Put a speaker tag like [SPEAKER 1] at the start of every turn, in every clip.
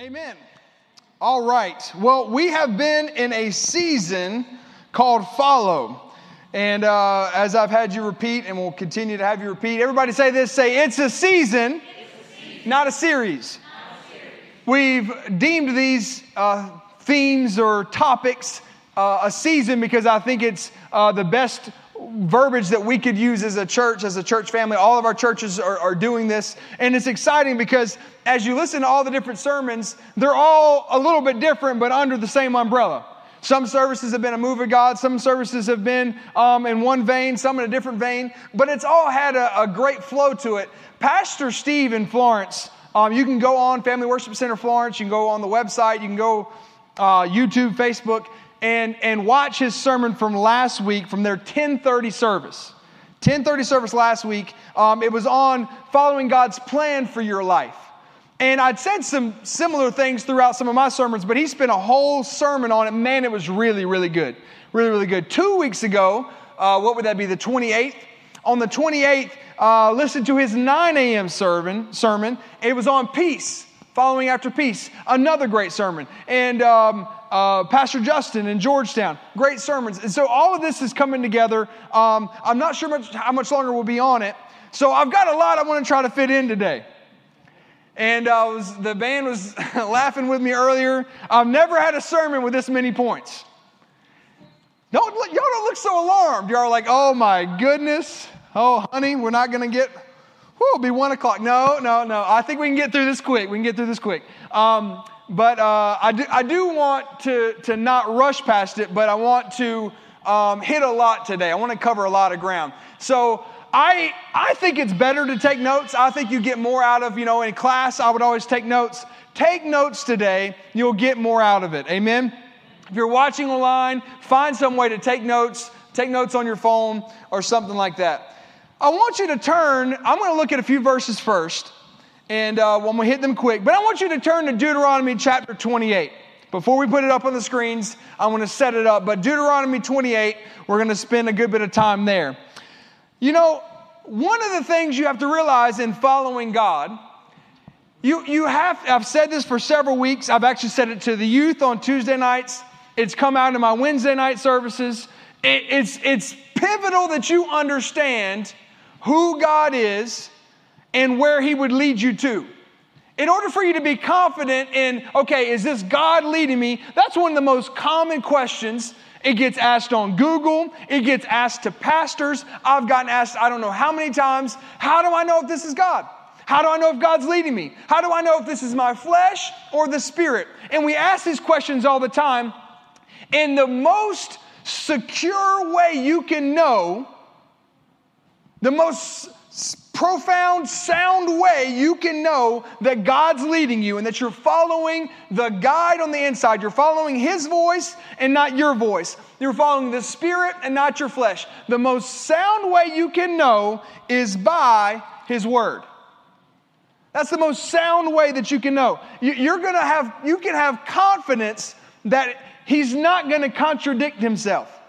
[SPEAKER 1] Amen. All right. Well, we have been in a season called Follow. And uh, as I've had you repeat, and we'll continue to have you repeat, everybody say this say, It's a season, it's a season. Not, a series. not a series. We've deemed these uh, themes or topics uh, a season because I think it's uh, the best verbiage that we could use as a church, as a church family. All of our churches are, are, doing this. And it's exciting because as you listen to all the different sermons, they're all a little bit different, but under the same umbrella. Some services have been a move of God, some services have been um, in one vein, some in a different vein, but it's all had a, a great flow to it. Pastor Steve in Florence, um, you can go on Family Worship Center Florence, you can go on the website, you can go uh, YouTube, Facebook and, and watch his sermon from last week from their 1030 service. 1030 service last week. Um, it was on following God's plan for your life. And I'd said some similar things throughout some of my sermons, but he spent a whole sermon on it. Man, it was really, really good. Really, really good. Two weeks ago, uh, what would that be, the 28th? On the 28th, uh, listen to his 9 a.m. sermon, sermon. It was on peace, following after peace. Another great sermon. And um, uh, Pastor Justin in Georgetown. Great sermons. And so all of this is coming together. Um, I'm not sure much, how much longer we'll be on it. So I've got a lot I want to try to fit in today. And uh, was, the band was laughing with me earlier. I've never had a sermon with this many points. Don't, y'all don't look so alarmed. Y'all are like, oh my goodness. Oh, honey, we're not going to get, whew, it'll be one o'clock. No, no, no. I think we can get through this quick. We can get through this quick. Um, but uh, I, do, I do want to, to not rush past it, but I want to um, hit a lot today. I want to cover a lot of ground. So I, I think it's better to take notes. I think you get more out of, you know, in class, I would always take notes. Take notes today, you'll get more out of it. Amen? If you're watching online, find some way to take notes. Take notes on your phone or something like that. I want you to turn, I'm going to look at a few verses first and uh, when we hit them quick. But I want you to turn to Deuteronomy chapter 28. Before we put it up on the screens, I want to set it up. But Deuteronomy 28, we're going to spend a good bit of time there. You know, one of the things you have to realize in following God, you, you have, I've said this for several weeks. I've actually said it to the youth on Tuesday nights. It's come out in my Wednesday night services. It, it's, it's pivotal that you understand who God is and where He would lead you to. In order for you to be confident in, okay, is this God leading me? That's one of the most common questions. It gets asked on Google. It gets asked to pastors. I've gotten asked, I don't know how many times, how do I know if this is God? How do I know if God's leading me? How do I know if this is my flesh or the spirit? And we ask these questions all the time. And the most secure way you can know, the most profound, sound way you can know that God's leading you and that you're following the guide on the inside. You're following His voice and not your voice. You're following the Spirit and not your flesh. The most sound way you can know is by His Word. That's the most sound way that you can know. You're to have, you can have confidence that He's not to contradict Himself.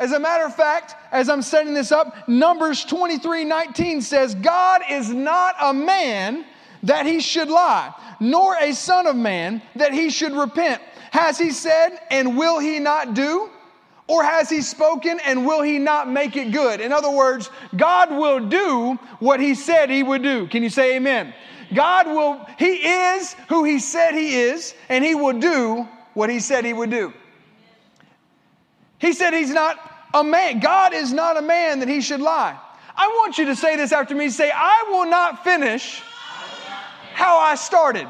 [SPEAKER 1] As a matter of fact, as I'm setting this up, Numbers 23 19 says, God is not a man that he should lie, nor a son of man that he should repent. Has he said, and will he not do? Or has he spoken and will he not make it good? In other words, God will do what he said he would do. Can you say amen? God will, he is who he said he is, and he will do what he said he would do. He said he's not a man. God is not a man that he should lie. I want you to say this after me. Say, I will not finish how I started.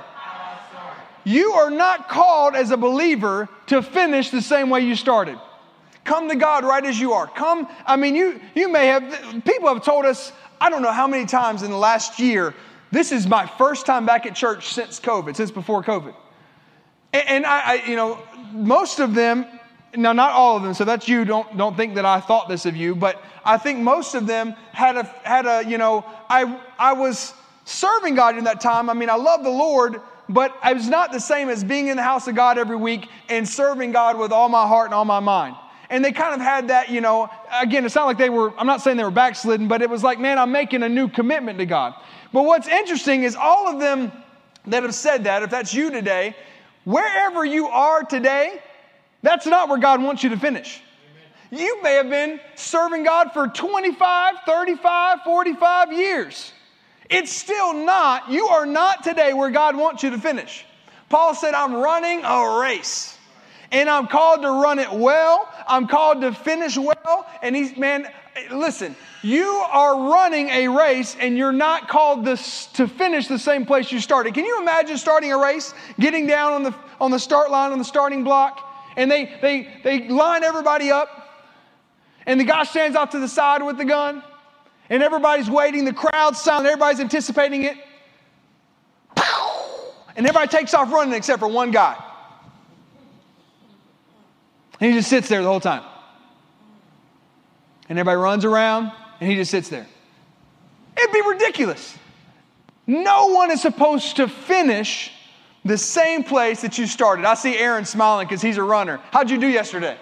[SPEAKER 1] You are not called as a believer to finish the same way you started. Come to God right as you are. Come, I mean, you, you may have, people have told us, I don't know how many times in the last year, this is my first time back at church since COVID, since before COVID. And, I, I, you know, most of them now not all of them so that's you. Don't don't think that i thought this of you but i think most of them had a had a you know i i was serving god in that time. I mean i love the lord but it was not the same as being in the house of god every week and serving god with all my heart and all my mind. And they kind of had that you know again it's not like they were i'm not saying they were backslidden but it was like man i'm making a new commitment to god. But what's interesting is all of them that have said that, if that's you today, wherever you are today, that's not where God wants you to finish. You may have been serving God for 25, 35, 45 years. It's still not, you are not today where God wants you to finish. Paul said, I'm running a race and I'm called to run it well. I'm called to finish well. And he's, man, listen, you are running a race and you're not called this, to finish the same place you started. Can you imagine starting a race, getting down on the, on the start line, on the starting block, and they, they, they line everybody up, and the guy stands off to the side with the gun, and everybody's waiting, the crowd's silent, everybody's anticipating it. And everybody takes off running except for one guy. And he just sits there the whole time. And everybody runs around, and he just sits there. It'd be ridiculous. No one is supposed to finish the same place that you started. I see Aaron smiling because he's a runner. How'd you do yesterday?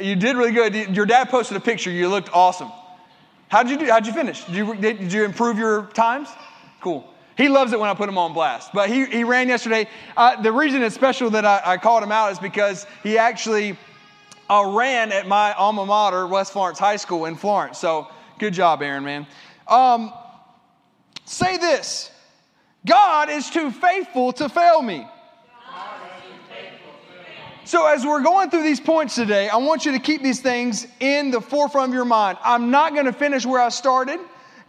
[SPEAKER 1] You did really good. Your dad posted a picture. You looked awesome. How'd you do? How'd you finish? Did you, did you improve your times? Cool. He loves it when I put him on blast. But he, he ran yesterday. Uh, the reason it's special that I, I, called him out is because he actually uh, ran at my alma mater, West Florence High School in Florence. So good job, Aaron, man. Um, say this God is too faithful to fail me. So, as we're going through these points today, I want you to keep these things in the forefront of your mind. I'm not going to finish where I started.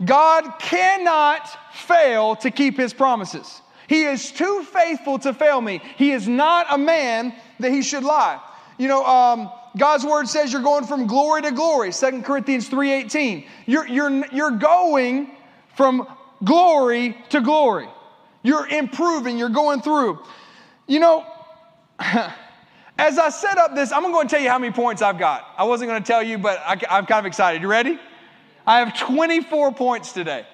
[SPEAKER 1] God cannot fail to keep his promises. He is too faithful to fail me. He is not a man that he should lie. You know, um, God's word says you're going from glory to glory. 2 Corinthians 3.18. You're, you're, you're going from glory to glory. You're improving. You're going through. You know, as I set up this, I'm going to go and tell you how many points I've got. I wasn't going to tell you, but I, I'm kind of excited. You ready? I have 24 points today.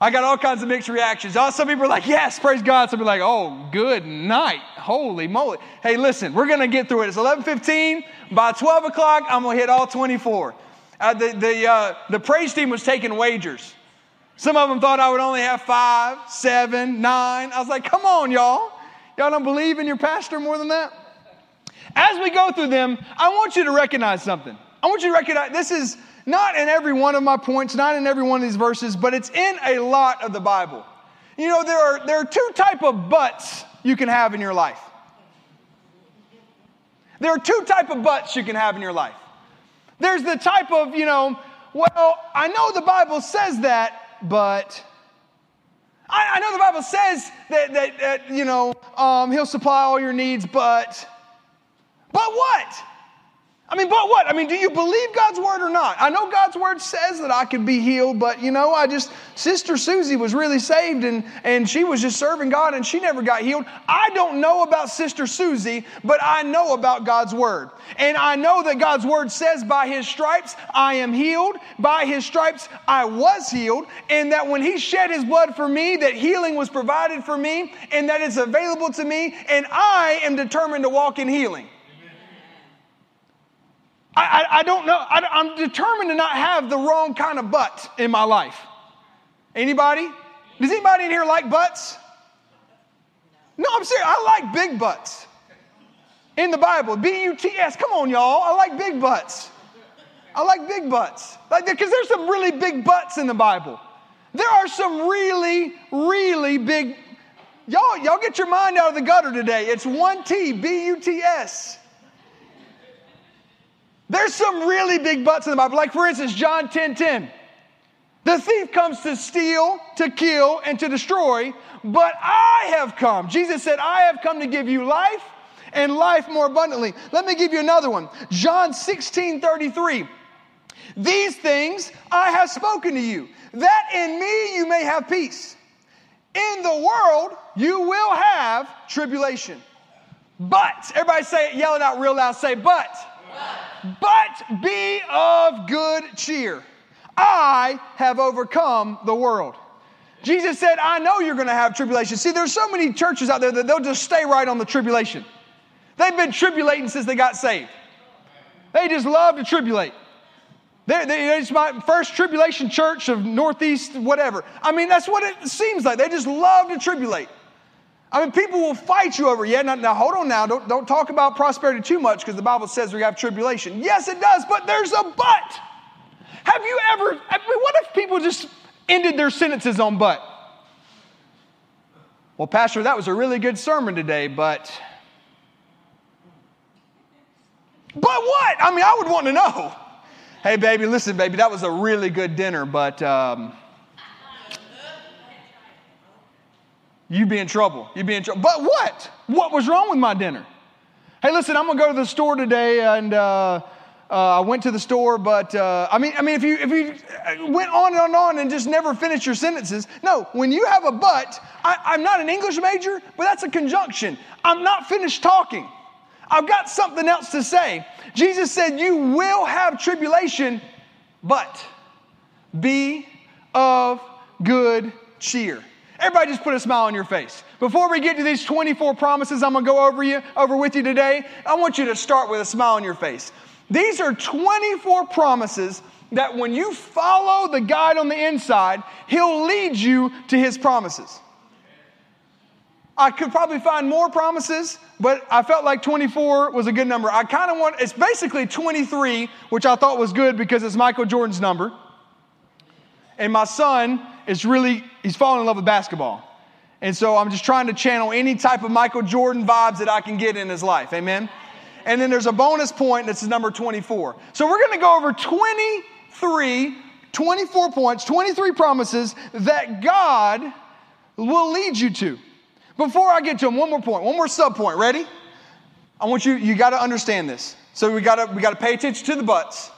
[SPEAKER 1] I got all kinds of mixed reactions. Oh, some people are like, yes, praise God. Some people are like, oh, good night. Holy moly. Hey, listen, we're going to get through it. It's 11.15. By 12 o'clock, I'm going to hit all 24. Uh, the, the, uh, the praise team was taking wagers. Some of them thought I would only have five, seven, nine. I was like, come on, y'all. Y'all don't believe in your pastor more than that? As we go through them, I want you to recognize something. I want you to recognize this is not in every one of my points, not in every one of these verses, but it's in a lot of the Bible. You know, there are, there are two type of buts you can have in your life. There are two type of buts you can have in your life. There's the type of, you know, well, I know the Bible says that, but I, I know the Bible says that, that, that you know, um, he'll supply all your needs, but, but what? I mean, but what? I mean, do you believe God's word or not? I know God's word says that I could be healed, but you know, I just, Sister Susie was really saved and, and she was just serving God and she never got healed. I don't know about Sister Susie, but I know about God's word. And I know that God's word says, by his stripes I am healed, by his stripes I was healed, and that when he shed his blood for me, that healing was provided for me, and that it's available to me, and I am determined to walk in healing. I, don't know. I, I'm determined to not have the wrong kind of butt in my life. Anybody? Does anybody in here like butts? No, I'm serious. I like big butts. In the Bible, B U T S. Come on, y'all. I like big butts. I like big butts. Like because there's some really big butts in the Bible. There are some really, really big. Y'all, y'all get your mind out of the gutter today. It's one T, B U T S. There's some really big butts in the Bible. Like, for instance, John 10 10. The thief comes to steal, to kill, and to destroy, but I have come. Jesus said, I have come to give you life and life more abundantly. Let me give you another one. John 16 33. These things I have spoken to you, that in me you may have peace. In the world you will have tribulation. But, everybody say it, yell it out real loud, say, but. But be of good cheer. I have overcome the world. Jesus said, I know you're going to have tribulation. See, there's so many churches out there that they'll just stay right on the tribulation. They've been tribulating since they got saved. They just love to tribulate. They're, they, it's my first tribulation church of Northeast, whatever. I mean, that's what it seems like. They just love to tribulate. I mean, people will fight you over, yeah, now, now hold on now. Don't, don't talk about prosperity too much because the Bible says we have tribulation. Yes, it does, but there's a but. Have you ever, I mean, what if people just ended their sentences on but? Well, Pastor, that was a really good sermon today, but. But what? I mean, I would want to know. Hey, baby, listen, baby, that was a really good dinner, but um, you'd be in trouble. You'd be in trouble. But what? What was wrong with my dinner? Hey, listen, I'm gonna go to the store today, and uh, uh, I went to the store, but uh, I mean, I mean, if you if you went on and on and just never finished your sentences, no. When you have a but, I, I'm not an English major, but that's a conjunction. I'm not finished talking. I've got something else to say. Jesus said, You will have tribulation, but be of good cheer. Everybody just put a smile on your face. Before we get to these 24 promises I'm gonna go over you over with you today, I want you to start with a smile on your face. These are 24 promises that when you follow the guide on the inside, he'll lead you to his promises. I could probably find more promises, but I felt like 24 was a good number. I kind of want, it's basically 23, which I thought was good because it's Michael Jordan's number. And my son is really, he's falling in love with basketball. And so I'm just trying to channel any type of Michael Jordan vibes that I can get in his life. Amen. And then there's a bonus point that's number 24. So we're going to go over 23, 24 points, 23 promises that God will lead you to. Before I get to them, one more point, one more sub point. Ready? I want you, you got to understand this. So we got to we got to pay attention to the buts.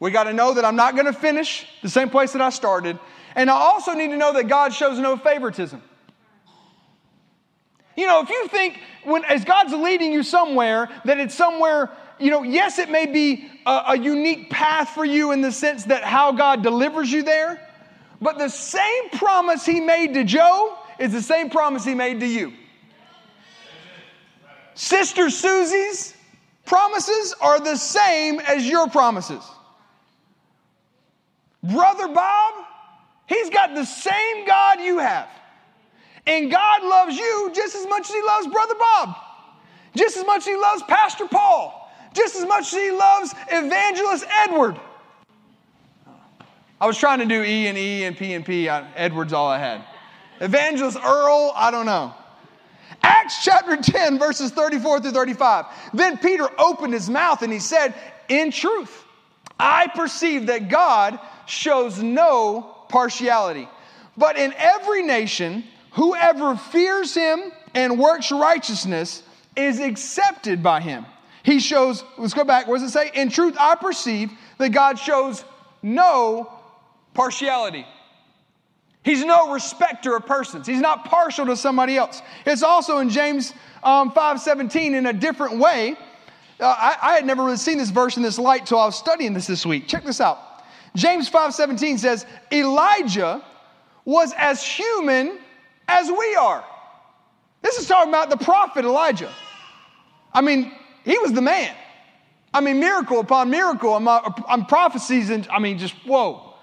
[SPEAKER 1] We got to know that I'm not going to finish the same place that I started. And I also need to know that God shows no favoritism. You know, if you think when as God's leading you somewhere, that it's somewhere, you know, yes, it may be a, a unique path for you in the sense that how God delivers you there, but the same promise He made to Joe is the same promise he made to you. Sister Susie's promises are the same as your promises. Brother Bob, he's got the same God you have. And God loves you just as much as he loves Brother Bob, just as much as he loves Pastor Paul, just as much as he loves Evangelist Edward. I was trying to do E and E and P and P. Edward's all I had. Evangelist Earl, I don't know. Acts chapter 10, verses 34 through 35. Then Peter opened his mouth and he said, In truth, I perceive that God shows no partiality, but in every nation, whoever fears him and works righteousness is accepted by him. He shows, let's go back, what does it say? In truth, I perceive that God shows no partiality. He's no respecter of persons. He's not partial to somebody else. It's also in James um, 5.17 in a different way. Uh, I, I, had never really seen this verse in this light till I was studying this this week. Check this out. James 5.17 says, Elijah was as human as we are. This is talking about the prophet Elijah. I mean, he was the man. I mean, miracle upon miracle, I'm, uh, I'm prophecies, and I mean, just whoa.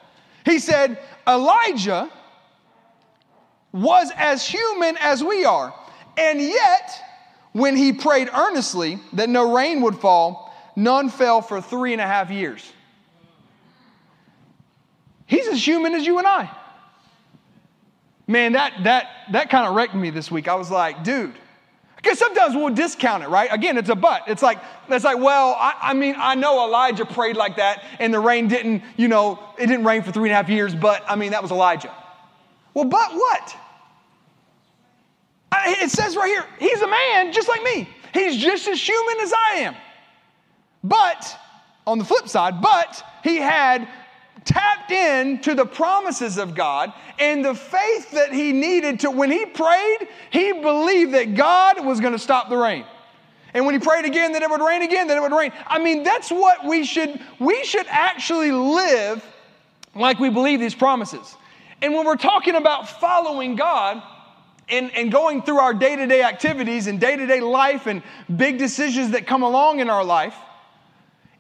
[SPEAKER 1] He said, Elijah was as human as we are. And yet, when he prayed earnestly that no rain would fall, none fell for three and a half years. He's as human as you and I. Man, that, that, that kind of wrecked me this week. I was like, dude, because sometimes we'll discount it, right? Again, it's a but. It's like, it's like, well, I, I, mean, I know Elijah prayed like that and the rain didn't, you know, it didn't rain for three and a half years, but I mean, that was Elijah. Well, but what? It says right here, he's a man just like me. He's just as human as I am. But, on the flip side, but he had tapped in to the promises of God and the faith that he needed to, when he prayed, he believed that God was going to stop the rain. And when he prayed again that it would rain again, that it would rain. I mean, that's what we should, we should actually live like we believe these promises. And when we're talking about following God, and, and going through our day to day activities and day to day life and big decisions that come along in our life,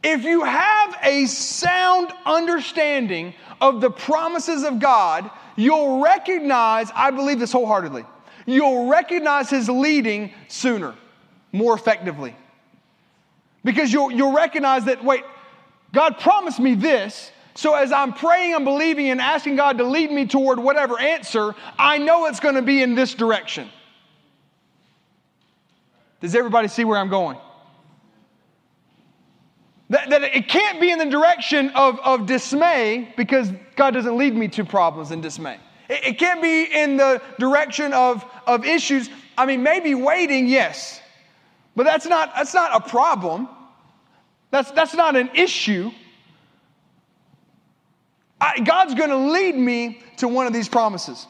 [SPEAKER 1] If you have a sound understanding of the promises of God, you'll recognize, I believe this wholeheartedly, you'll recognize His leading sooner, more effectively. Because you'll, you'll recognize that, wait, God promised me this, so as I'm praying and believing and asking God to lead me toward whatever answer, I know it's going to be in this direction. Does everybody see where I'm going? That, that it can't be in the direction of, of dismay because God doesn't lead me to problems and dismay. It, it can't be in the direction of, of issues. I mean, maybe waiting, yes, but that's not, that's not a problem. That's, that's not an issue. I, God's going to lead me to one of these promises.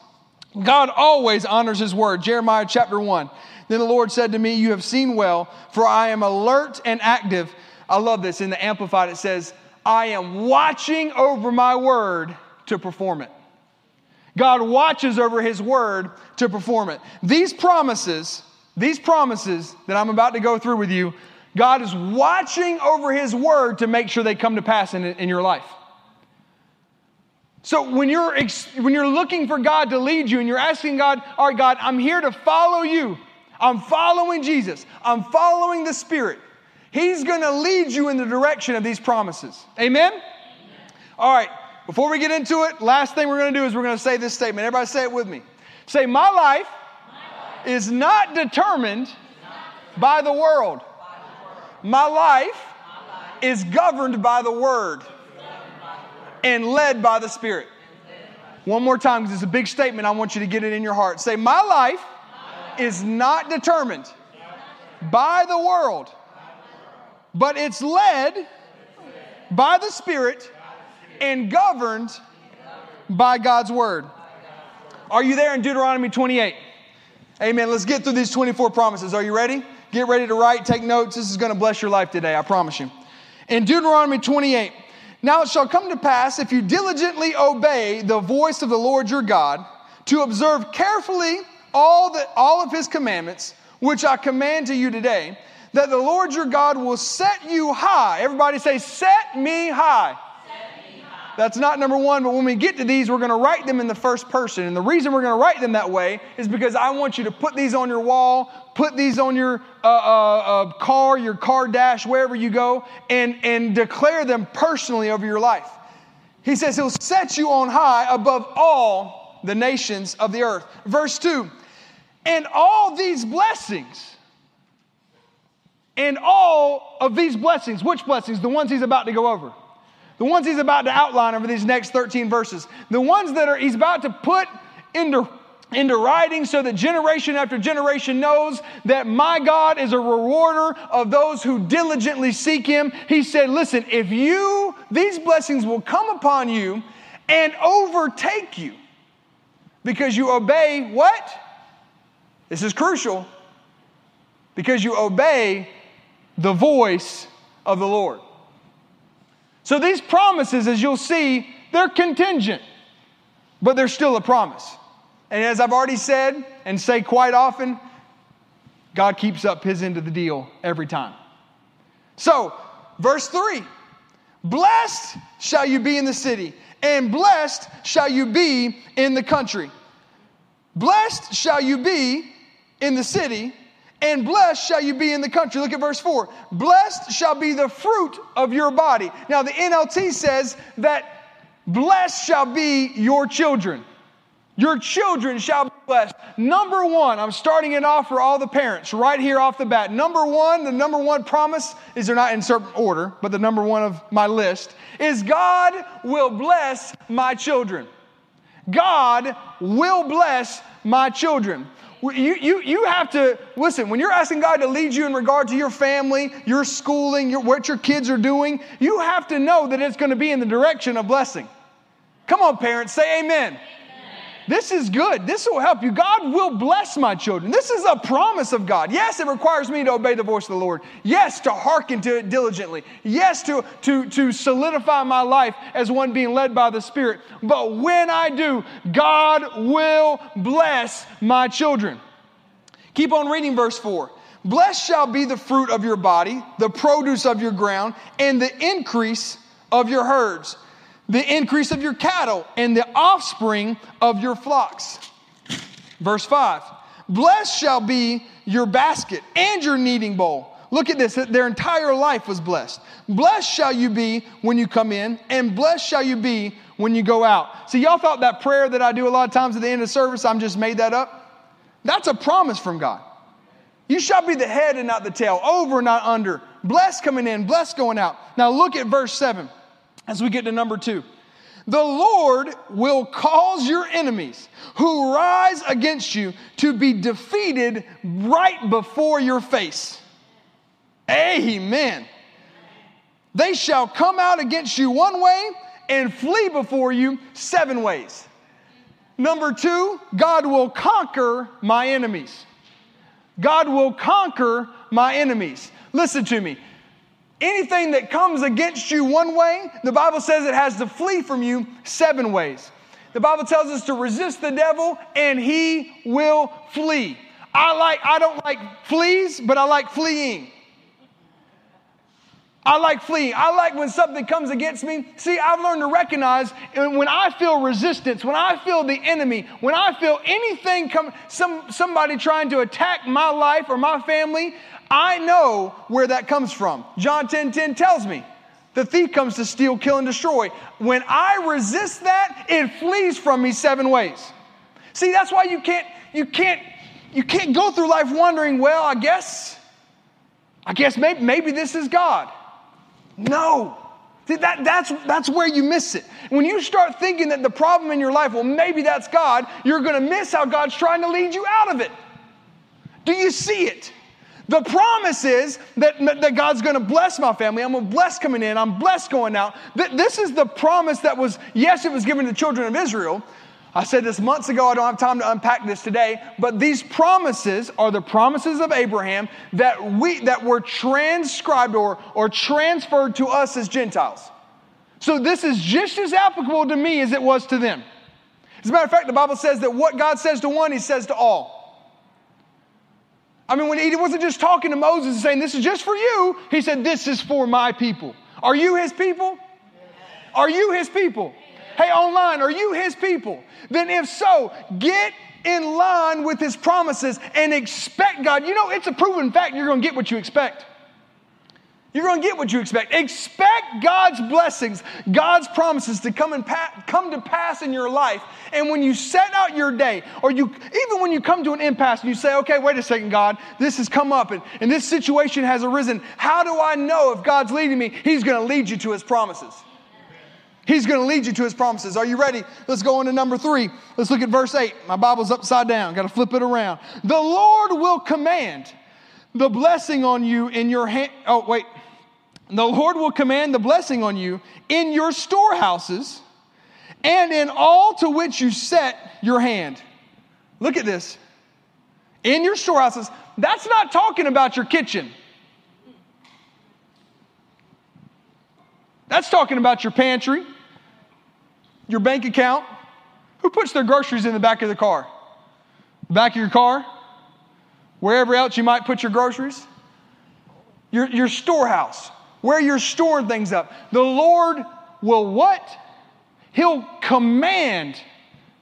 [SPEAKER 1] God always honors his word. Jeremiah chapter 1. Then the Lord said to me, You have seen well, for I am alert and active I love this. In the Amplified, it says, I am watching over my word to perform it. God watches over his word to perform it. These promises, these promises that I'm about to go through with you, God is watching over his word to make sure they come to pass in, in your life. So when you're, when you're looking for God to lead you and you're asking God, all right, God, I'm here to follow you. I'm following Jesus. I'm following the Spirit. He's going to lead you in the direction of these promises. Amen? Amen? All right, before we get into it, last thing we're going to do is we're going to say this statement. Everybody say it with me. Say, My life, My life is not determined not by, the world. by the world. My life, My life is governed by the Word and led by the Spirit. One more time, because it's a big statement. I want you to get it in your heart. Say, My life is not determined by the world but it's led by the Spirit and governed by God's Word. Are you there in Deuteronomy 28? Amen. Let's get through these 24 promises. Are you ready? Get ready to write, take notes. This is going to bless your life today, I promise you. In Deuteronomy 28, now it shall come to pass if you diligently obey the voice of the Lord your God to observe carefully all, the, all of his commandments, which I command to you today that the Lord your God will set you high. Everybody say, Set me high. That's not number one, but when we get to these, we're going to write them in the first person. And the reason we're going to write them that way is because I want you to put these on your wall, put these on your uh, uh, uh, car, your car dash, wherever you go, and, and declare them personally over your life. He says he'll set you on high above all the nations of the earth. Verse 2 And all these blessings and all of these blessings, which blessings? The ones he's about to go over. The ones he's about to outline over these next 13 verses. The ones that are he's about to put into into writing so that generation after generation knows that my God is a rewarder of those who diligently seek him. He said, Listen, if you, these blessings will come upon you and overtake you because you obey what? This is crucial. Because you obey the voice of the Lord. So these promises, as you'll see, they're contingent, but they're still a promise. And as I've already said and say quite often, God keeps up his end of the deal every time. So, verse 3 Blessed shall you be in the city, and blessed shall you be in the country. Blessed shall you be in the city, and blessed shall you be in the country. Look at verse 4. Blessed shall be the fruit of your body. Now, the NLT says that blessed shall be your children. Your children shall be blessed. Number one, I'm starting it off for all the parents right here off the bat. Number one, the number one promise is they're not in certain order, but the number one of my list is God will bless my children. God will bless my children you, you, you have to, listen, when you're asking God to lead you in regard to your family, your schooling, your, what your kids are doing, you have to know that it's going to be in the direction of blessing. Come on, parents, say amen. This is good. This will help you. God will bless my children. This is a promise of God. Yes, it requires me to obey the voice of the Lord. Yes, to hearken to it diligently. Yes, to, to, to solidify my life as one being led by the Spirit. But when I do, God will bless my children. Keep on reading verse 4. Blessed shall be the fruit of your body, the produce of your ground, and the increase of your herds, the increase of your cattle, and the offspring of your flocks. Verse 5 Blessed shall be your basket and your kneading bowl. Look at this, their entire life was blessed. Blessed shall you be when you come in, and blessed shall you be when you go out. See, y'all thought that prayer that I do a lot of times at the end of service, I'm just made that up? That's a promise from God. You shall be the head and not the tail, over not under. Blessed coming in, blessed going out. Now look at verse 7 as we get to number 2. The Lord will cause your enemies who rise against you to be defeated right before your face. Amen. They shall come out against you one way and flee before you seven ways. Number two, God will conquer my enemies. God will conquer my enemies. Listen to me. Anything that comes against you one way, the Bible says it has to flee from you seven ways. The Bible tells us to resist the devil and he will flee. I like I don't like fleas, but I like fleeing. I like fleeing. I like when something comes against me. See, I've learned to recognize uh, when I feel resistance, when I feel the enemy, when I feel anything come, some, somebody trying to attack my life or my family, I know where that comes from. John 10 10 tells me the thief comes to steal, kill, and destroy. When I resist that, it flees from me seven ways. See, that's why you can't, you can't, you can't go through life wondering, well, I guess, I guess maybe, maybe this is God. No. See, that, that's, that's where you miss it. When you start thinking that the problem in your life, well, maybe that's God, you're going to miss how God's trying to lead you out of it. Do you see it? The promise is that, that God's going to bless my family. I'm going to bless coming in. I'm blessed going out. This is the promise that was, yes, it was given to the children of Israel, I said this months ago, I don't have time to unpack this today, but these promises are the promises of Abraham that, we, that were transcribed or, or transferred to us as Gentiles. So this is just as applicable to me as it was to them. As a matter of fact, the Bible says that what God says to one, He says to all. I mean, when He wasn't just talking to Moses and saying, This is just for you, He said, This is for my people. Are you His people? Are you His people? Hey, online, are you his people? Then if so, get in line with his promises and expect God. You know, it's a proven fact you're going to get what you expect. You're going to get what you expect. Expect God's blessings, God's promises to come and pa- come to pass in your life. And when you set out your day, or you even when you come to an impasse and you say, "Okay, wait a second, God, this has come up and, and this situation has arisen. How do I know if God's leading me? He's going to lead you to His promises." He's going to lead you to his promises. Are you ready? Let's go on to number three. Let's look at verse eight. My Bible's upside down. Got to flip it around. The Lord will command the blessing on you in your hand. Oh, wait. The Lord will command the blessing on you in your storehouses and in all to which you set your hand. Look at this. In your storehouses. That's not talking about your kitchen. That's talking about your pantry your bank account? Who puts their groceries in the back of the car? The Back of your car? Wherever else you might put your groceries? Your, your storehouse, where you're storing things up. The Lord will what? He'll command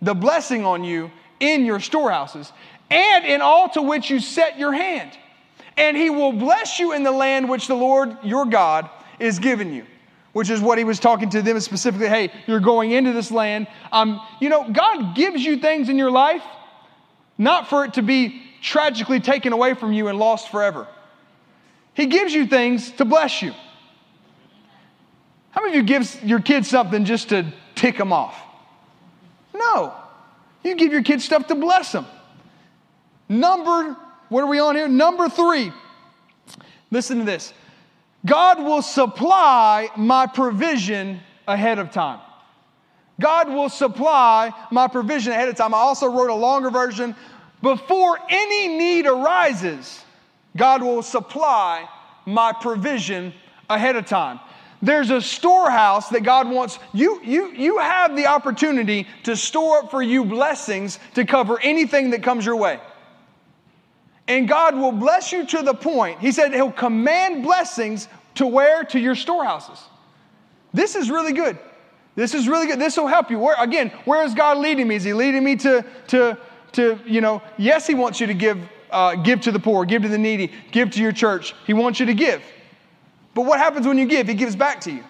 [SPEAKER 1] the blessing on you in your storehouses and in all to which you set your hand. And he will bless you in the land which the Lord your God is giving you which is what he was talking to them specifically. Hey, you're going into this land. Um, you know, God gives you things in your life not for it to be tragically taken away from you and lost forever. He gives you things to bless you. How many of you give your kids something just to tick them off? No. You give your kids stuff to bless them. Number, what are we on here? Number three. Listen to this. God will supply my provision ahead of time. God will supply my provision ahead of time. I also wrote a longer version. Before any need arises, God will supply my provision ahead of time. There's a storehouse that God wants. You, you, you have the opportunity to store up for you blessings to cover anything that comes your way. And God will bless you to the point, He said He'll command blessings to where? To your storehouses. This is really good. This is really good. This will help you. Where, again, where is God leading me? Is He leading me to, to, to you know, yes, He wants you to give, uh, give to the poor, give to the needy, give to your church. He wants you to give. But what happens when you give? He gives back to you.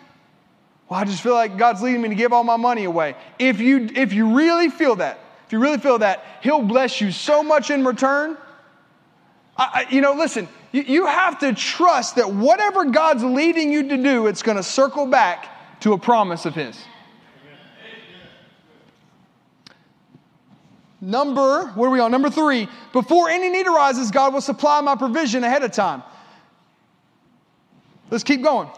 [SPEAKER 1] Well, I just feel like God's leading me to give all my money away. If you, if you really feel that, if you really feel that, He'll bless you so much in return. I, I, you know, listen, you, you have to trust that whatever God's leading you to do, it's going to circle back to a promise of His. Number, what are we on? Number three, before any need arises, God will supply my provision ahead of time. Let's keep going.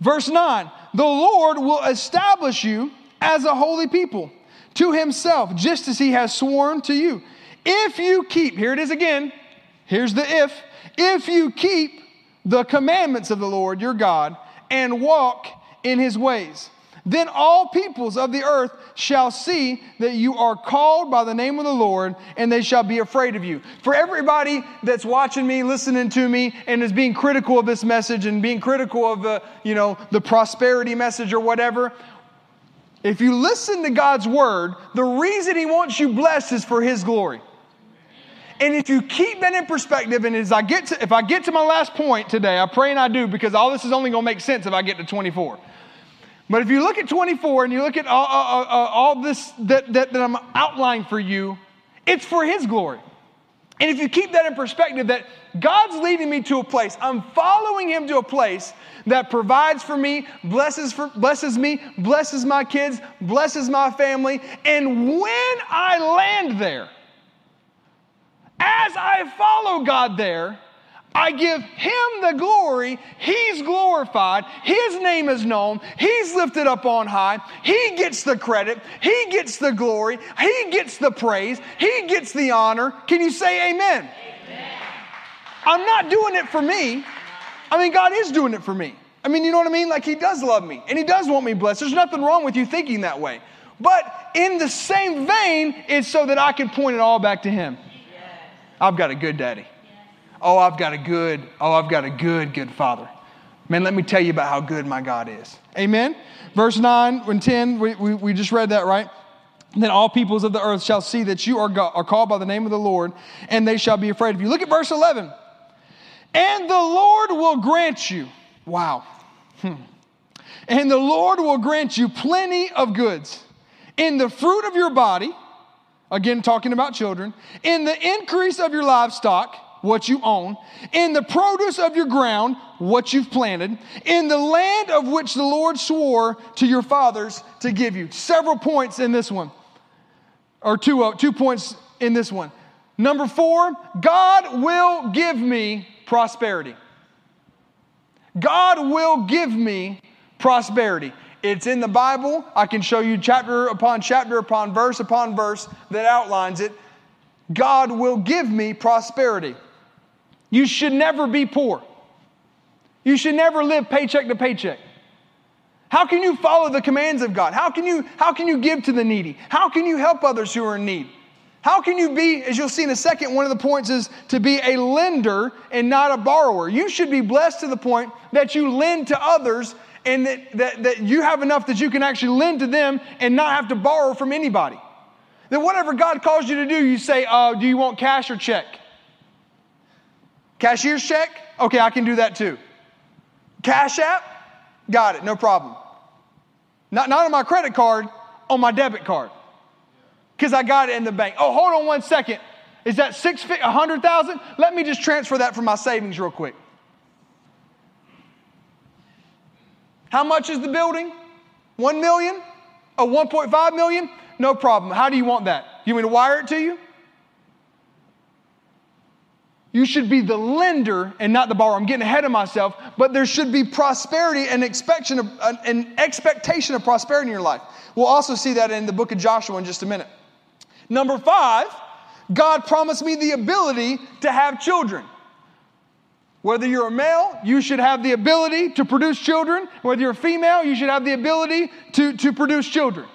[SPEAKER 1] Verse 9 The Lord will establish you as a holy people to himself, just as he has sworn to you. If you keep, here it is again, here's the if, if you keep the commandments of the Lord your God and walk in his ways then all peoples of the earth shall see that you are called by the name of the Lord, and they shall be afraid of you. For everybody that's watching me, listening to me, and is being critical of this message and being critical of the, you know, the prosperity message or whatever, if you listen to God's word, the reason He wants you blessed is for His glory. And if you keep that in perspective, and as I get to, if I get to my last point today, I pray and I do because all this is only going to make sense if I get to 24. But if you look at 24 and you look at all, all, all this that, that, that I'm outlining for you, it's for His glory. And if you keep that in perspective, that God's leading me to a place, I'm following Him to a place that provides for me, blesses, for, blesses me, blesses my kids, blesses my family. And when I land there, as I follow God there, I give him the glory. He's glorified. His name is known. He's lifted up on high. He gets the credit. He gets the glory. He gets the praise. He gets the honor. Can you say amen? amen? I'm not doing it for me. I mean, God is doing it for me. I mean, you know what I mean? Like, He does love me and He does want me blessed. There's nothing wrong with you thinking that way. But in the same vein, it's so that I can point it all back to Him. I've got a good daddy. Oh, I've got a good, oh, I've got a good, good father. Man, let me tell you about how good my God is. Amen? Verse 9 and 10, we, we, we just read that, right? Then all peoples of the earth shall see that you are, God, are called by the name of the Lord, and they shall be afraid of you. Look at verse 11. And the Lord will grant you, wow. Hmm. And the Lord will grant you plenty of goods in the fruit of your body, again, talking about children, in the increase of your livestock what you own, in the produce of your ground, what you've planted, in the land of which the Lord swore to your fathers to give you. Several points in this one, or two, uh, two points in this one. Number four, God will give me prosperity. God will give me prosperity. It's in the Bible. I can show you chapter upon chapter upon verse upon verse that outlines it. God will give me prosperity. You should never be poor. You should never live paycheck to paycheck. How can you follow the commands of God? How can you, how can you give to the needy? How can you help others who are in need? How can you be, as you'll see in a second, one of the points is to be a lender and not a borrower. You should be blessed to the point that you lend to others and that, that, that you have enough that you can actually lend to them and not have to borrow from anybody. That whatever God calls you to do, you say, uh, Do you want cash or check? Cashier's check? Okay, I can do that too. Cash app? Got it, no problem. Not, not on my credit card, on my debit card. Because I got it in the bank. Oh, hold on one second. Is that six, a hundred thousand? Let me just transfer that from my savings real quick. How much is the building? One million? Oh, 1.5 million? No problem. How do you want that? You want me to wire it to you? You should be the lender and not the borrower. I'm getting ahead of myself, but there should be prosperity and expectation of, uh, an expectation of prosperity in your life. We'll also see that in the book of Joshua in just a minute. Number five, God promised me the ability to have children. Whether you're a male, you should have the ability to produce children. Whether you're a female, you should have the ability to, to produce children.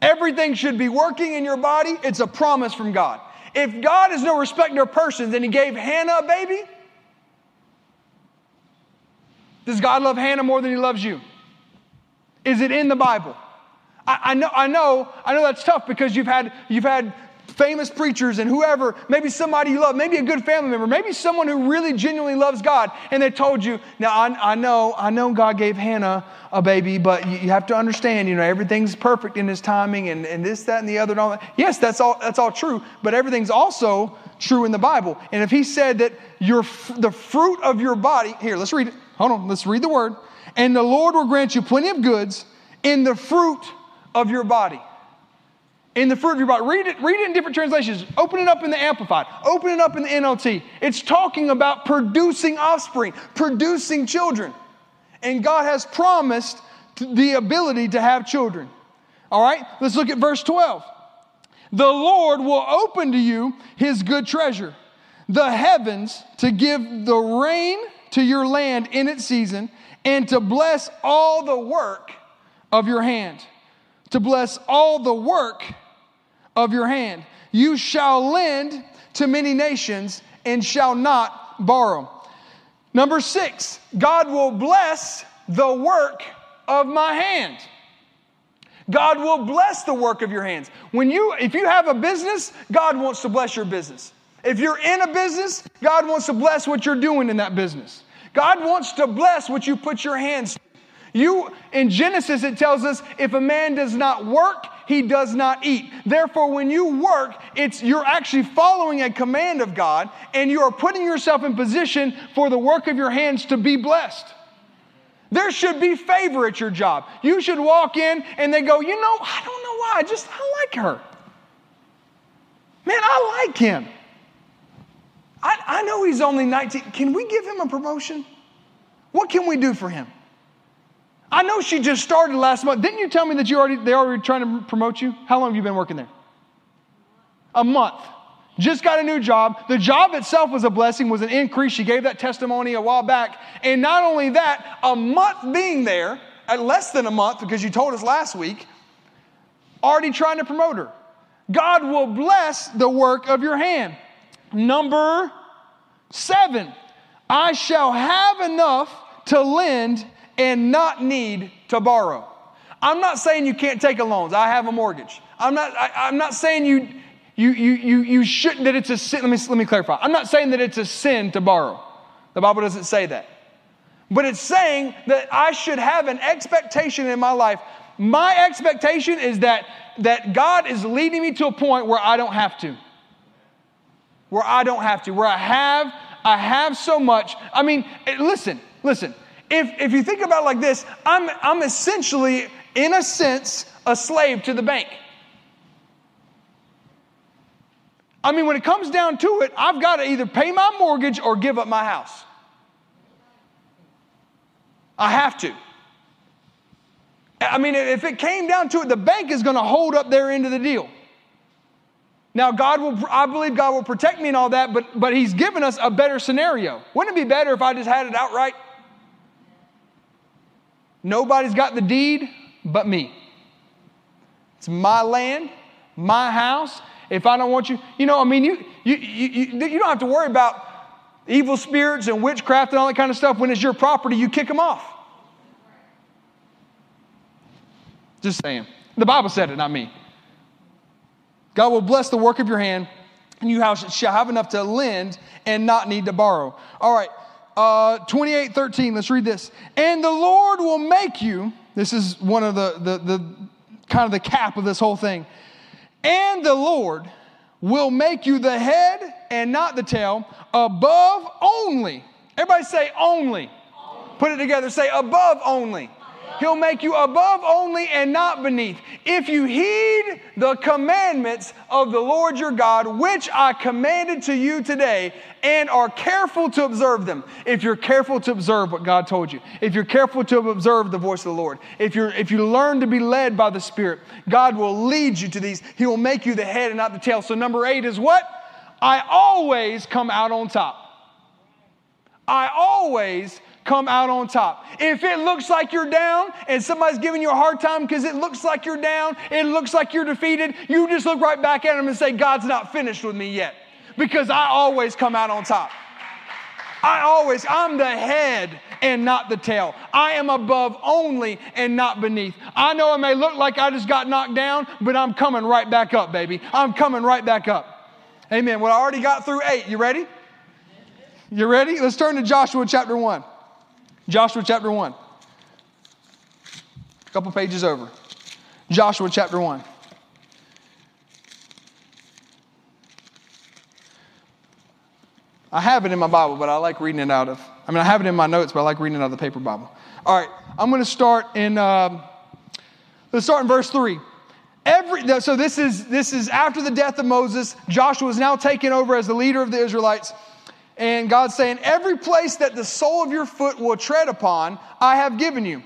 [SPEAKER 1] Everything should be working in your body. It's a promise from God. If God is no respecter of persons and he gave Hannah a baby, does God love Hannah more than he loves you? Is it in the Bible? I, I, know, I know, I know that's tough because you've had, you've had famous preachers and whoever, maybe somebody you love, maybe a good family member, maybe someone who really genuinely loves God, and they told you, now I, I know, I know God gave Hannah a baby, but you, you, have to understand, you know, everything's perfect in his timing and, and this, that, and the other and all that. Yes, that's all, that's all true, but everything's also true in the Bible. And if he said that your, the fruit of your body, here, let's read it. Hold on, let's read the word. And the Lord will grant you plenty of goods in the fruit of your body. In the fruit of your body. Read it, read it in different translations. Open it up in the Amplified. Open it up in the NLT. It's talking about producing offspring, producing children. And God has promised the ability to have children. All right, let's look at verse 12. The Lord will open to you his good treasure, the heavens to give the rain to your land in its season, and to bless all the work of your hand. To bless all the work of your hand. You shall lend to many nations and shall not borrow. Number six, God will bless the work of my hand. God will bless the work of your hands. When you, if you have a business, God wants to bless your business. If you're in a business, God wants to bless what you're doing in that business. God wants to bless what you put your hands to. You, in Genesis, it tells us if a man does not work, he does not eat. Therefore, when you work, it's, you're actually following a command of God and you are putting yourself in position for the work of your hands to be blessed. There should be favor at your job. You should walk in and they go, you know, I don't know why, I just, I like her. Man, I like him. I, I know he's only 19. Can we give him a promotion? What can we do for him? I know she just started last month. Didn't you tell me that you already they're already trying to promote you? How long have you been working there? A month. Just got a new job. The job itself was a blessing, was an increase. She gave that testimony a while back. And not only that, a month being there, at less than a month, because you told us last week, already trying to promote her. God will bless the work of your hand. Number seven, I shall have enough to lend and not need to borrow. I'm not saying you can't take a loan. I have a mortgage. I'm not, I, am not saying you, you, you, you, you shouldn't, that it's a sin. Let me, let me clarify. I'm not saying that it's a sin to borrow. The Bible doesn't say that. But it's saying that I should have an expectation in my life. My expectation is that, that God is leading me to a point where I don't have to. Where I don't have to. Where I have, I have so much. I mean, eh, listen, listen if, if you think about it like this, I'm, I'm essentially, in a sense, a slave to the bank. I mean, when it comes down to it, I've got to either pay my mortgage or give up my house. I have to. I mean, if it came down to it, the bank is going to hold up their end of the deal. Now, God will, I believe God will protect me and all that, but, but He's given us a better scenario. Wouldn't it be better if I just had it outright? Nobody's got the deed but me. It's my land, my house. If I don't want you, you know, I mean, you, you, you, you, don't have to worry about evil spirits and witchcraft and all that kind of stuff. When it's your property, you kick them off. Just saying. The Bible said it, not me. God will bless the work of your hand, and you shall have enough to lend and not need to borrow. All right, uh, 28 13, let's read this. And the Lord will make you, this is one of the, the, the kind of the cap of this whole thing. And the Lord will make you the head and not the tail, above only. Everybody say only. only. Put it together. Say above only. He'll make you above only and not beneath. If you heed the commandments of the Lord your God, which I commanded to you today, and are careful to observe them. If you're careful to observe what God told you, if you're careful to observe the voice of the Lord, if, you're, if you learn to be led by the Spirit, God will lead you to these. He will make you the head and not the tail. So, number eight is what? I always come out on top. I always come out on top. If it looks like you're down and somebody's giving you a hard time because it looks like you're down, it looks like you're defeated, you just look right back at them and say, God's not finished with me yet. Because I always come out on top. I always, I'm the head and not the tail. I am above only and not beneath. I know it may look like I just got knocked down, but I'm coming right back up, baby. I'm coming right back up. Amen. Well, I already got through eight. You ready? You ready? Let's turn to Joshua chapter 1. Joshua chapter 1. A couple pages over. Joshua chapter 1. I have it in my Bible, but I like reading it out of. I mean, I have it in my notes, but I like reading it out of the paper Bible. All right, I'm going to start in. Uh, let's start in verse three. Every so this is this is after the death of Moses. Joshua is now taken over as the leader of the Israelites, and God's saying, "Every place that the sole of your foot will tread upon, I have given you,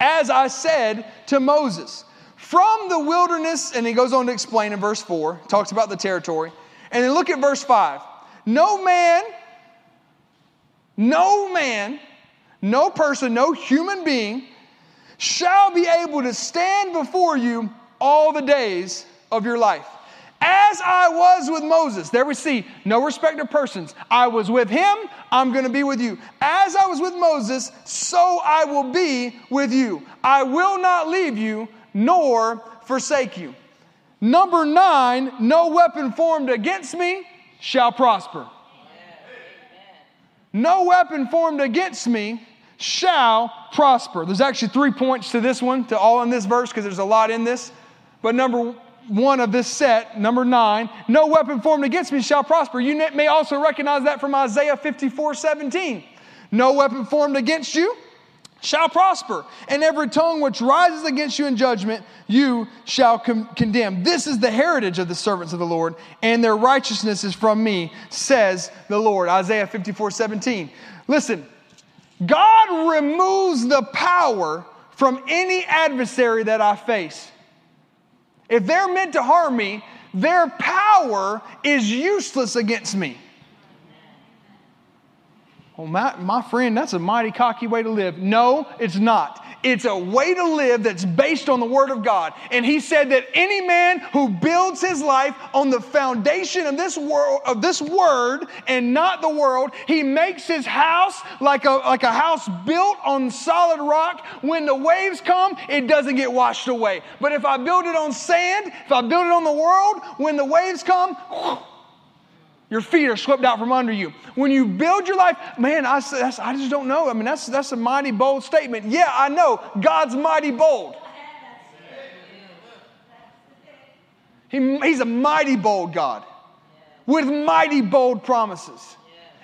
[SPEAKER 1] as I said to Moses." From the wilderness, and he goes on to explain in verse 4, talks about the territory. And then look at verse 5. No man, no man, no person, no human being shall be able to stand before you all the days of your life. As I was with Moses, there we see no respect of persons. I was with him, I'm going to be with you. As I was with Moses, so I will be with you. I will not leave you nor forsake you. Number nine, no weapon formed against me shall prosper. No weapon formed against me shall prosper. There's actually three points to this one, to all in this verse, because there's a lot in this. But number one of this set, number nine, no weapon formed against me shall prosper. You may also recognize that from Isaiah 54 17. No weapon formed against you shall prosper, and every tongue which rises against you in judgment, you shall com- condemn. This is the heritage of the servants of the Lord, and their righteousness is from me, says the Lord. Isaiah 54 17. Listen, God removes the power from any adversary that I face. If they're meant to harm me, their power is useless against me. Well, my, my friend, that's a mighty cocky way to live. No, it's not. It's a way to live that's based on the Word of God. And he said that any man who builds his life on the foundation of this world, of this Word and not the world, he makes his house like a, like a house built on solid rock. When the waves come, it doesn't get washed away. But if I build it on sand, if I build it on the world, when the waves come, whew, your feet are swept out from under you. When you build your life, man, I, I just don't know. I mean, that's, that's a mighty bold statement. Yeah, I know. God's mighty bold. He, he's a mighty bold God with mighty bold promises.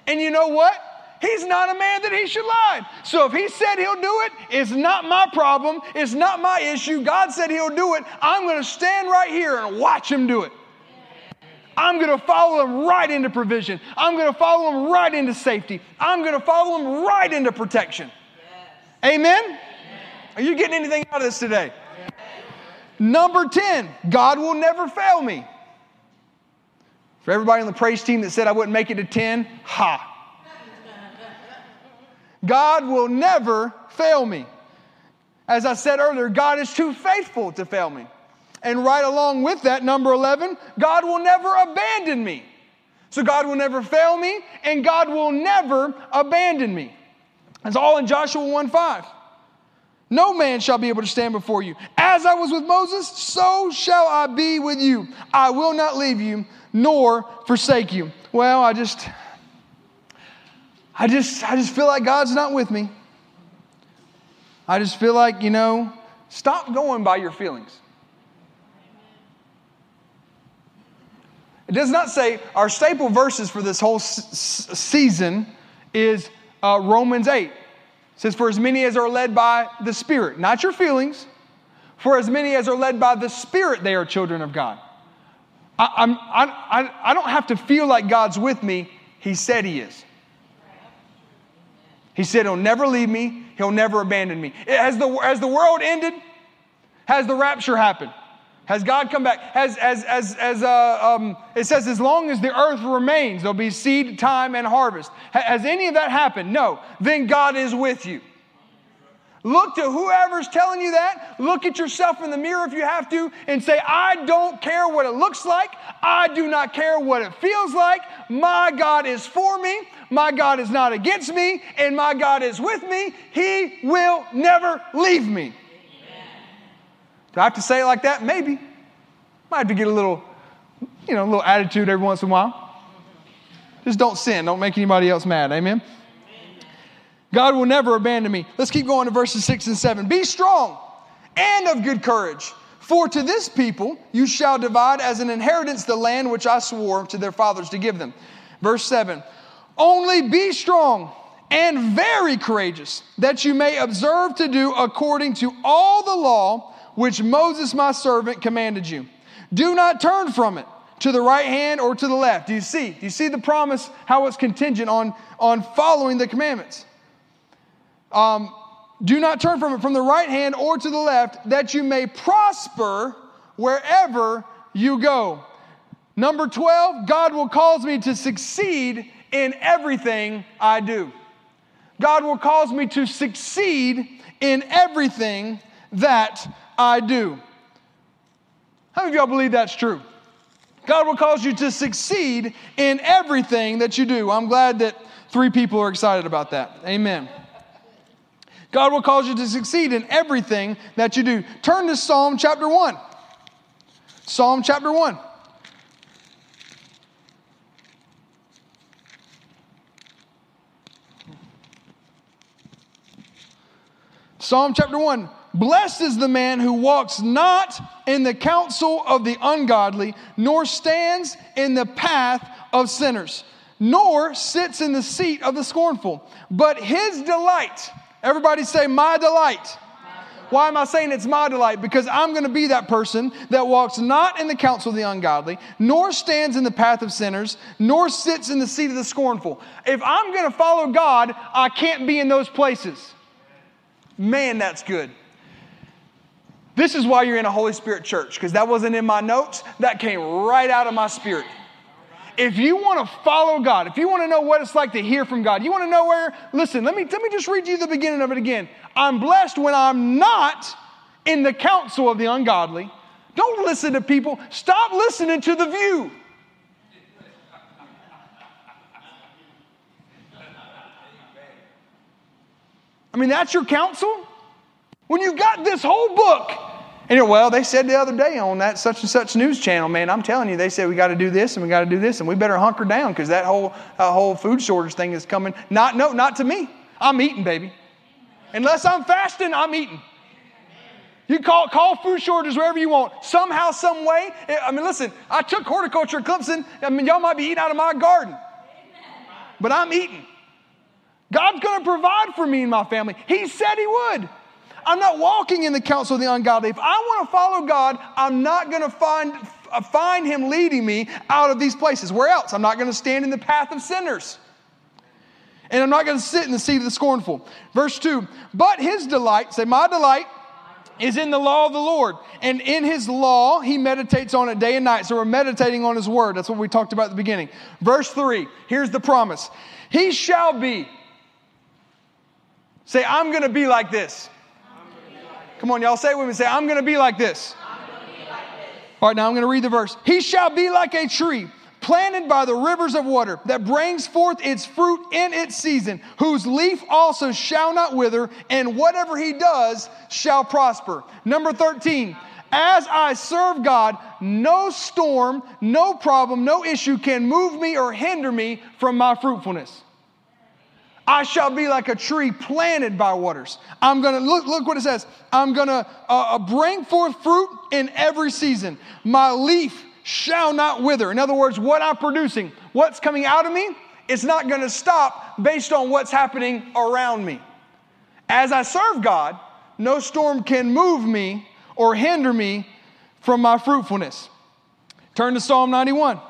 [SPEAKER 1] And you know what? He's not a man that he should lie. So if he said he'll do it, it's not my problem. It's not my issue. God said he'll do it. I'm going to stand right here and watch him do it. I'm going to follow them right into provision. I'm going to follow them right into safety. I'm going to follow them right into protection. Yes. Amen? Amen? Are you getting anything out of this today? Yes. Number 10, God will never fail me. For everybody on the praise team that said I wouldn't make it to 10, ha. God will never fail me. As I said earlier, God is too faithful to fail me. And right along with that, number 11, God will never abandon me. So God will never fail me, and God will never abandon me. It's all in Joshua 1 5. No man shall be able to stand before you. As I was with Moses, so shall I be with you. I will not leave you nor forsake you. Well, I just I just I just feel like God's not with me. I just feel like, you know, stop going by your feelings. It does not say our staple verses for this whole s- season is uh, Romans 8. It says, For as many as are led by the Spirit, not your feelings, for as many as are led by the Spirit, they are children of God. I, I'm, I, I, I don't have to feel like God's with me. He said He is. He said He'll never leave me, He'll never abandon me. Has the, has the world ended? Has the rapture happened? Has God come back? As, as, as uh, um, it says, as long as the earth remains, there'll be seed, time, and harvest. Has any of that happened? No. Then God is with you. Look to whoever's telling you that. Look at yourself in the mirror if you have to and say, I don't care what it looks like. I do not care what it feels like. My God is for me. My God is not against me. And my God is with me. He will never leave me. Do I have to say it like that? Maybe. Might have to get a little, you know, a little attitude every once in a while. Just don't sin. Don't make anybody else mad. Amen. God will never abandon me. Let's keep going to verses six and seven. Be strong and of good courage. For to this people you shall divide as an inheritance the land which I swore to their fathers to give them. Verse 7 Only be strong and very courageous, that you may observe to do according to all the law which Moses my servant commanded you. Do not turn from it to the right hand or to the left. Do you see? Do you see the promise, how it's contingent on, on following the commandments? Um, do not turn from it from the right hand or to the left, that you may prosper wherever you go. Number 12, God will cause me to succeed in everything I do. God will cause me to succeed in everything that I do. How many of y'all believe that's true? God will cause you to succeed in everything that you do. I'm glad that three people are excited about that. Amen. God will cause you to succeed in everything that you do. Turn to Psalm chapter 1. Psalm chapter 1. Psalm chapter 1. Blessed is the man who walks not in the counsel of the ungodly, nor stands in the path of sinners, nor sits in the seat of the scornful. But his delight, everybody say, My delight. Why am I saying it's my delight? Because I'm going to be that person that walks not in the counsel of the ungodly, nor stands in the path of sinners, nor sits in the seat of the scornful. If I'm going to follow God, I can't be in those places. Man, that's good. This is why you're in a Holy Spirit church, because that wasn't in my notes. That came right out of my spirit. If you want to follow God, if you want to know what it's like to hear from God, you want to know where, listen, let me, let me just read you the beginning of it again. I'm blessed when I'm not in the counsel of the ungodly. Don't listen to people. Stop listening to the view. I mean, that's your counsel? When you've got this whole book and you're, well, they said the other day on that such and such news channel, man, I'm telling you, they said we got to do this and we got to do this and we better hunker down because that whole that whole food shortage thing is coming. Not no, not to me. I'm eating, baby. Unless I'm fasting, I'm eating. You call call food shortages wherever you want. Somehow, some way. Eh, I mean, listen, I took horticulture at Clemson. I mean, y'all might be eating out of my garden, but I'm eating. God's going to provide for me and my family. He said He would. I'm not walking in the counsel of the ungodly. If I want to follow God, I'm not going to find, uh, find Him leading me out of these places. Where else? I'm not going to stand in the path of sinners. And I'm not going to sit in the seat of the scornful. Verse 2 But His delight, say, My delight is in the law of the Lord. And in his law, he meditates on it day and night. So we're meditating on his word. That's what we talked about at the beginning. Verse 3, here's the promise He shall be. Say, I'm going to be like this. Come on, y'all say it with me. Say, I'm going to be like this. All right, now I'm going to read the verse. He shall be like a tree planted by the rivers of water that brings forth its fruit in its season, whose leaf also shall not wither, and whatever he does shall prosper. Number 13. As I serve God, no storm, no problem, no issue can move me or hinder me from my fruitfulness. I shall be like a tree planted by waters. I'm to look, look what it says. I'm to uh, uh, bring forth fruit in every season. My leaf shall not wither. In other words, what I'm producing, what's coming out of me, it's not to stop based on what's happening around me. As I serve God, no storm can move me or hinder me from my fruitfulness. Turn to Psalm 91.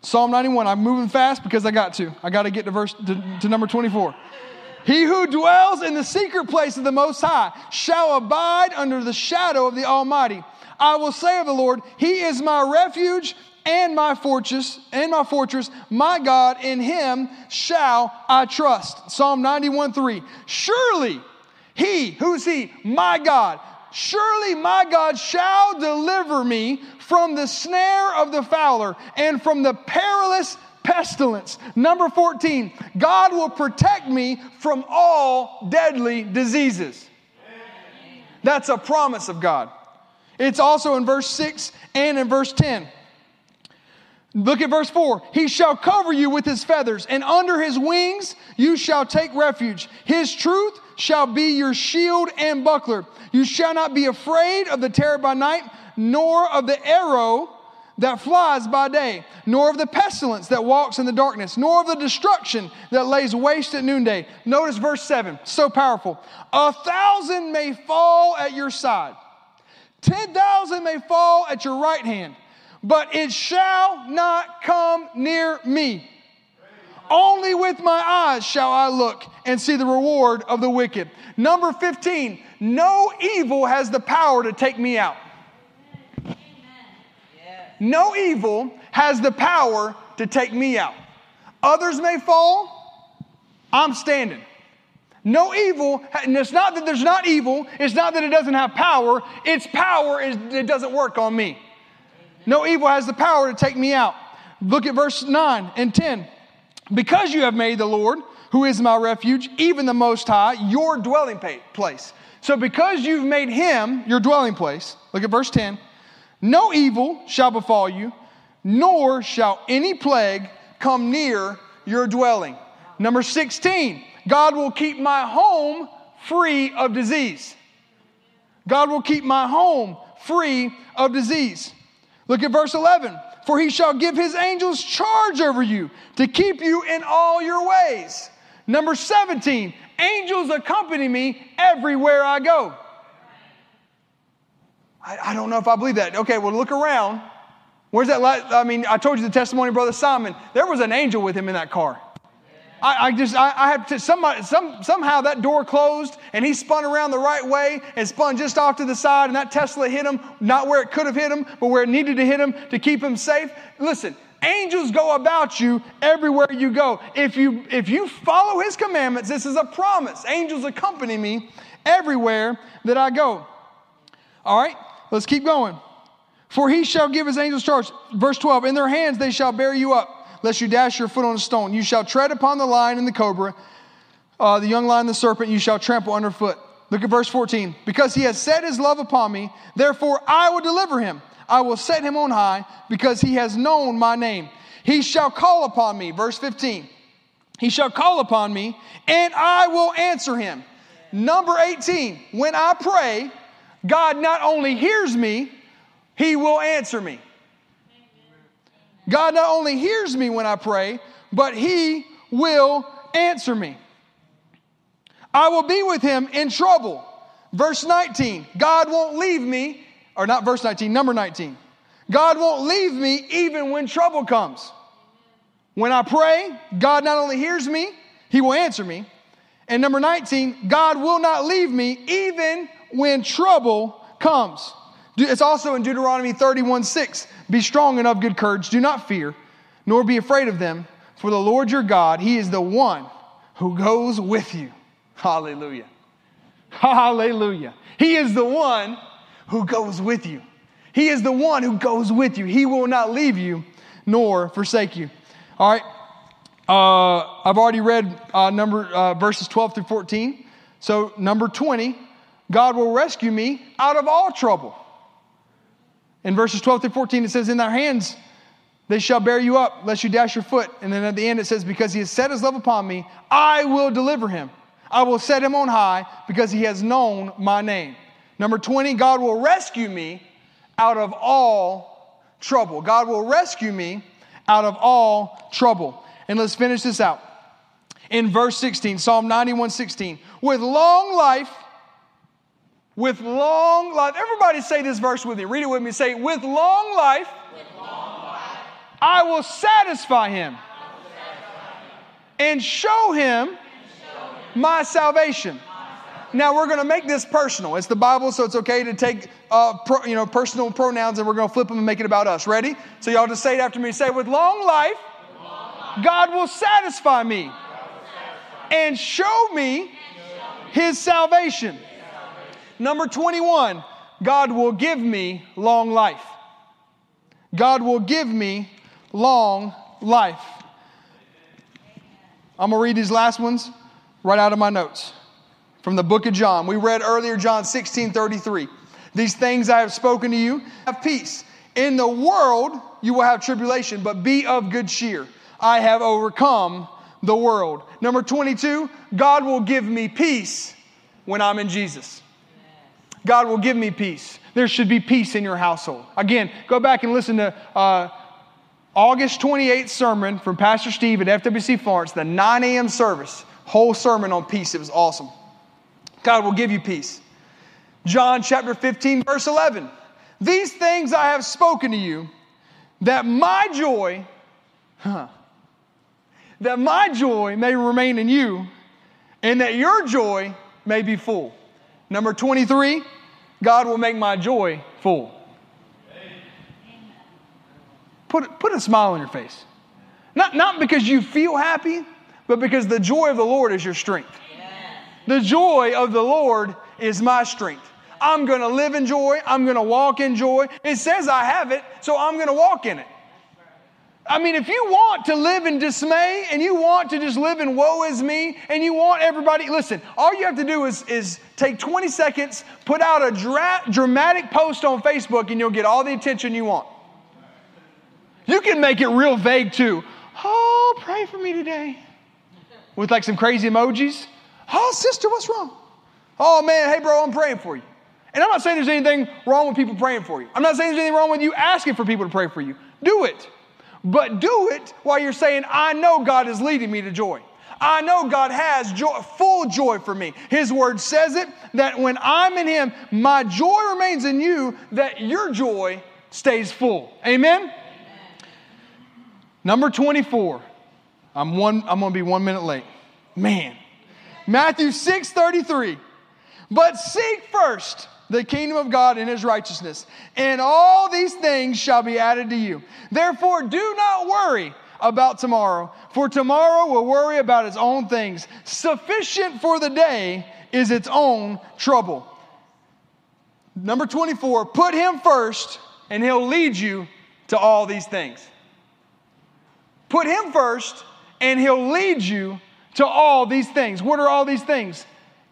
[SPEAKER 1] Psalm 91. I'm moving fast because I got to. I got to get to verse to, to number 24. He who dwells in the secret place of the Most High shall abide under the shadow of the Almighty. I will say of the Lord, He is my refuge and my fortress, and my fortress, my God, in him shall I trust. Psalm 91 3. Surely he, who's he? My God. Surely my God shall deliver me from the snare of the fowler and from the perilous pestilence. Number 14, God will protect me from all deadly diseases. That's a promise of God. It's also in verse 6 and in verse 10. Look at verse 4. He shall cover you with his feathers, and under his wings you shall take refuge. His truth shall be your shield and buckler. You shall not be afraid of the terror by night, nor of the arrow that flies by day, nor of the pestilence that walks in the darkness, nor of the destruction that lays waste at noonday. Notice verse 7, so powerful. A thousand may fall at your side, 10,000 may fall at your right hand but it shall not come near me. Only with my eyes shall I look and see the reward of the wicked. Number 15, no evil has the power to take me out. No evil has the power to take me out. Others may fall, I'm standing. No evil, and it's not that there's not evil, it's not that it doesn't have power, its power is it doesn't work on me. No evil has the power to take me out. Look at verse 9 and 10. Because you have made the Lord, who is my refuge, even the Most High, your dwelling place. So, because you've made him your dwelling place, look at verse 10 no evil shall befall you, nor shall any plague come near your dwelling. Number 16, God will keep my home free of disease. God will keep my home free of disease. Look at verse 11. For he shall give his angels charge over you to keep you in all your ways. Number 17, angels accompany me everywhere I go. I, I don't know if I believe that. Okay, well, look around. Where's that? Light? I mean, I told you the testimony, Brother Simon. There was an angel with him in that car. I, I just, I, I had to, somebody, some, somehow that door closed and he spun around the right way and spun just off to the side and that Tesla hit him, not where it could have hit him, but where it needed to hit him to keep him safe. Listen, angels go about you everywhere you go. If you, if you follow his commandments, this is a promise. Angels accompany me everywhere that I go. All right, let's keep going. For he shall give his angels charge. Verse 12, in their hands they shall bear you up lest you dash your foot on a stone. You shall tread upon the lion and the cobra, uh, the young lion and the serpent, you shall trample underfoot. Look at verse 14. Because he has set his love upon me, therefore I will deliver him. I will set him on high because he has known my name. He shall call upon me. Verse 15. He shall call upon me and I will answer him. Number 18. When I pray, God not only hears me, he will answer me. God not only hears me when I pray, but He will answer me. I will be with Him in trouble. Verse 19, God won't leave me, or not verse 19, number 19. God won't leave me even when trouble comes. When I pray, God not only hears me, He will answer me. And number 19, God will not leave me even when trouble comes. It's also in Deuteronomy 31 6. Be strong and of good courage. Do not fear, nor be afraid of them, for the Lord your God, He is the one who goes with you. Hallelujah. Hallelujah. He is the one who goes with you. He is the one who goes with you. He will not leave you nor forsake you. All right. Uh, I've already read uh, number uh, verses 12 through 14. So number 20, God will rescue me out of all trouble. In verses 12 through 14, it says, In their hands they shall bear you up, lest you dash your foot. And then at the end it says, Because he has set his love upon me, I will deliver him. I will set him on high because he has known my name. Number 20, God will rescue me out of all trouble. God will rescue me out of all trouble. And let's finish this out. In verse 16, Psalm 91 16, with long life with long life. Everybody say this verse with me. Read it with me. Say, with long life, with long life I, will satisfy him, will satisfy him and show him, and show him my, salvation. my salvation. Now we're going to make this personal. It's the Bible, so it's okay to take uh, pro, you know personal pronouns and we're going to flip them and make it about us. Ready? So y'all just say it after me. Say, with long life, God will satisfy me and show me His salvation. Number 21, God will give me long life. God will give me long life. I'm going to read these last ones right out of my notes from the book of John. We read earlier John 16 33. These things I have spoken to you, have peace. In the world you will have tribulation, but be of good cheer. I have overcome the world. Number 22, God will give me peace when I'm in Jesus. God will give me peace. There should be peace in your household. Again, go back and listen to uh, August 28th sermon from Pastor Steve at FWC Florence, the 9 a.m. service. Whole sermon on peace. It was awesome. God will give you peace. John chapter 15, verse 11. These things I have spoken to you, that my joy, huh, that my joy may remain in you, and that your joy may be full. Number 23, God will make my joy full. Put, put a smile on your face. Not, not because you feel happy, but because the joy of the Lord is your strength. The joy of the Lord is my strength. I'm going to live in joy. I'm going to walk in joy. It says I have it, so I'm going to walk in it. I mean, if you want to live in dismay and you want to just live in woe is me and you want everybody, listen, all you have to do is, is take 20 seconds, put out a dra- dramatic post on Facebook, and you'll get all the attention you want. You can make it real vague too. Oh, pray for me today. With like some crazy emojis. Oh, sister, what's wrong? Oh, man, hey, bro, I'm praying for you. And I'm not saying there's anything wrong with people praying for you. I'm not saying there's anything wrong with you asking for people to pray for you. Do it. But do it while you're saying, I know God is leading me to joy. I know God has joy, full joy for me. His word says it that when I'm in Him, my joy remains in you, that your joy stays full. Amen? Amen. Number 24. I'm, one, I'm to be one minute late. Man. Matthew 6 33. But seek first the kingdom of God and his righteousness, and all these things shall be added to you. Therefore, do not worry about tomorrow, for tomorrow will worry about its own things. Sufficient for the day is its own trouble. Number 24, put him first, and he'll lead you to all these things. Put him first, and he'll lead you to all these things. What are all these things?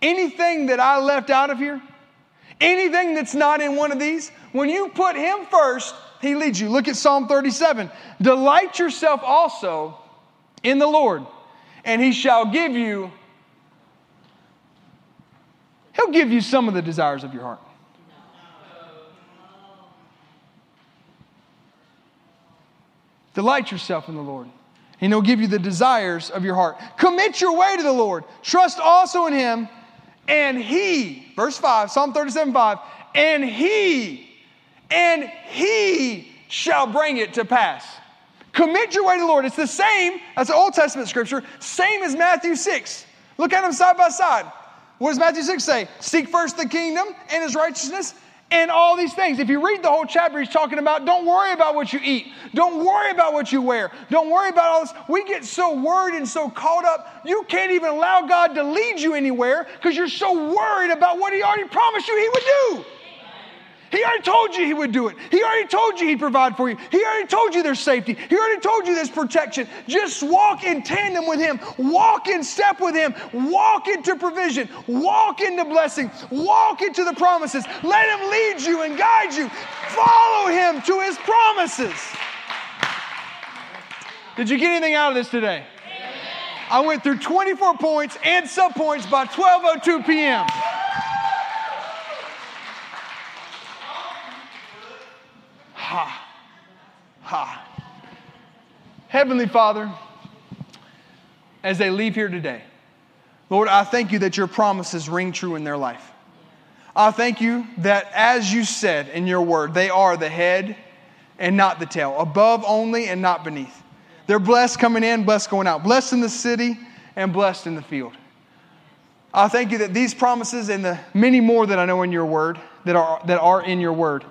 [SPEAKER 1] Anything that I left out of here, Anything that's not in one of these, when you put Him first, He leads you. Look at Psalm 37. Delight yourself also in the Lord, and He shall give you, He'll give you some of the desires of your heart. Delight yourself in the Lord, and He'll give you the desires of your heart. Commit your way to the Lord. Trust also in Him and he, verse 5, Psalm 37 5, and he, and he shall bring it to pass. Commit your way to the Lord. It's the same, as the Old Testament scripture, same as Matthew 6. Look at them side by side. What does Matthew 6 say? Seek first the kingdom and his righteousness, and all these things. If you read the whole chapter, he's talking about don't worry about what you eat. Don't worry about what you wear. Don't worry about all this. We get so worried and so caught up, you can't even allow God to lead you anywhere because you're so worried about what he already promised you he would do. He already told you He would do it. He already told you He'd provide for you. He already told you there's safety. He already told you there's protection. Just walk in tandem with Him. Walk in step with Him. Walk into provision. Walk into blessing. Walk into the promises. Let Him lead you and guide you. Follow Him to His promises. Did you get anything out of this today? I went through 24 points and sub points by 12:02 p.m. Ha. Ha. Heavenly Father, as they leave here today, Lord, I thank you that your promises ring true in their life. I thank you that, as you said in your word, they are the head and not the tail, above only and not beneath. They're blessed coming in, blessed going out, blessed in the city and blessed in the field. I thank you that these promises and the many more that I know in your word, that are, that are in your word,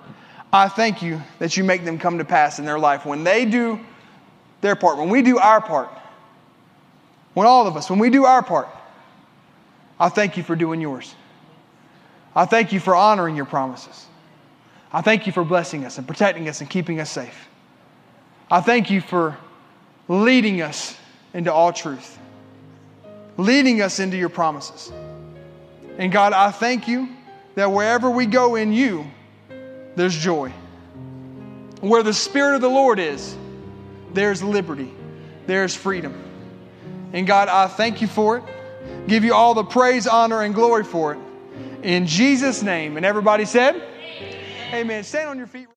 [SPEAKER 1] I thank you that you make them come to pass in their life. When they do their part, when we do our part, when all of us, when we do our part, I thank you for doing yours. I thank you for honoring your promises. I thank you for blessing us and protecting us and keeping us safe. I thank you for leading us into all truth, leading us into your promises. And God, I thank you that wherever we go in you, there's joy. Where the Spirit of the Lord is, there's liberty, there's freedom. And God, I thank you for it. Give you all the praise, honor, and glory for it. In Jesus' name. And everybody said, Amen. Amen. Stand on your feet.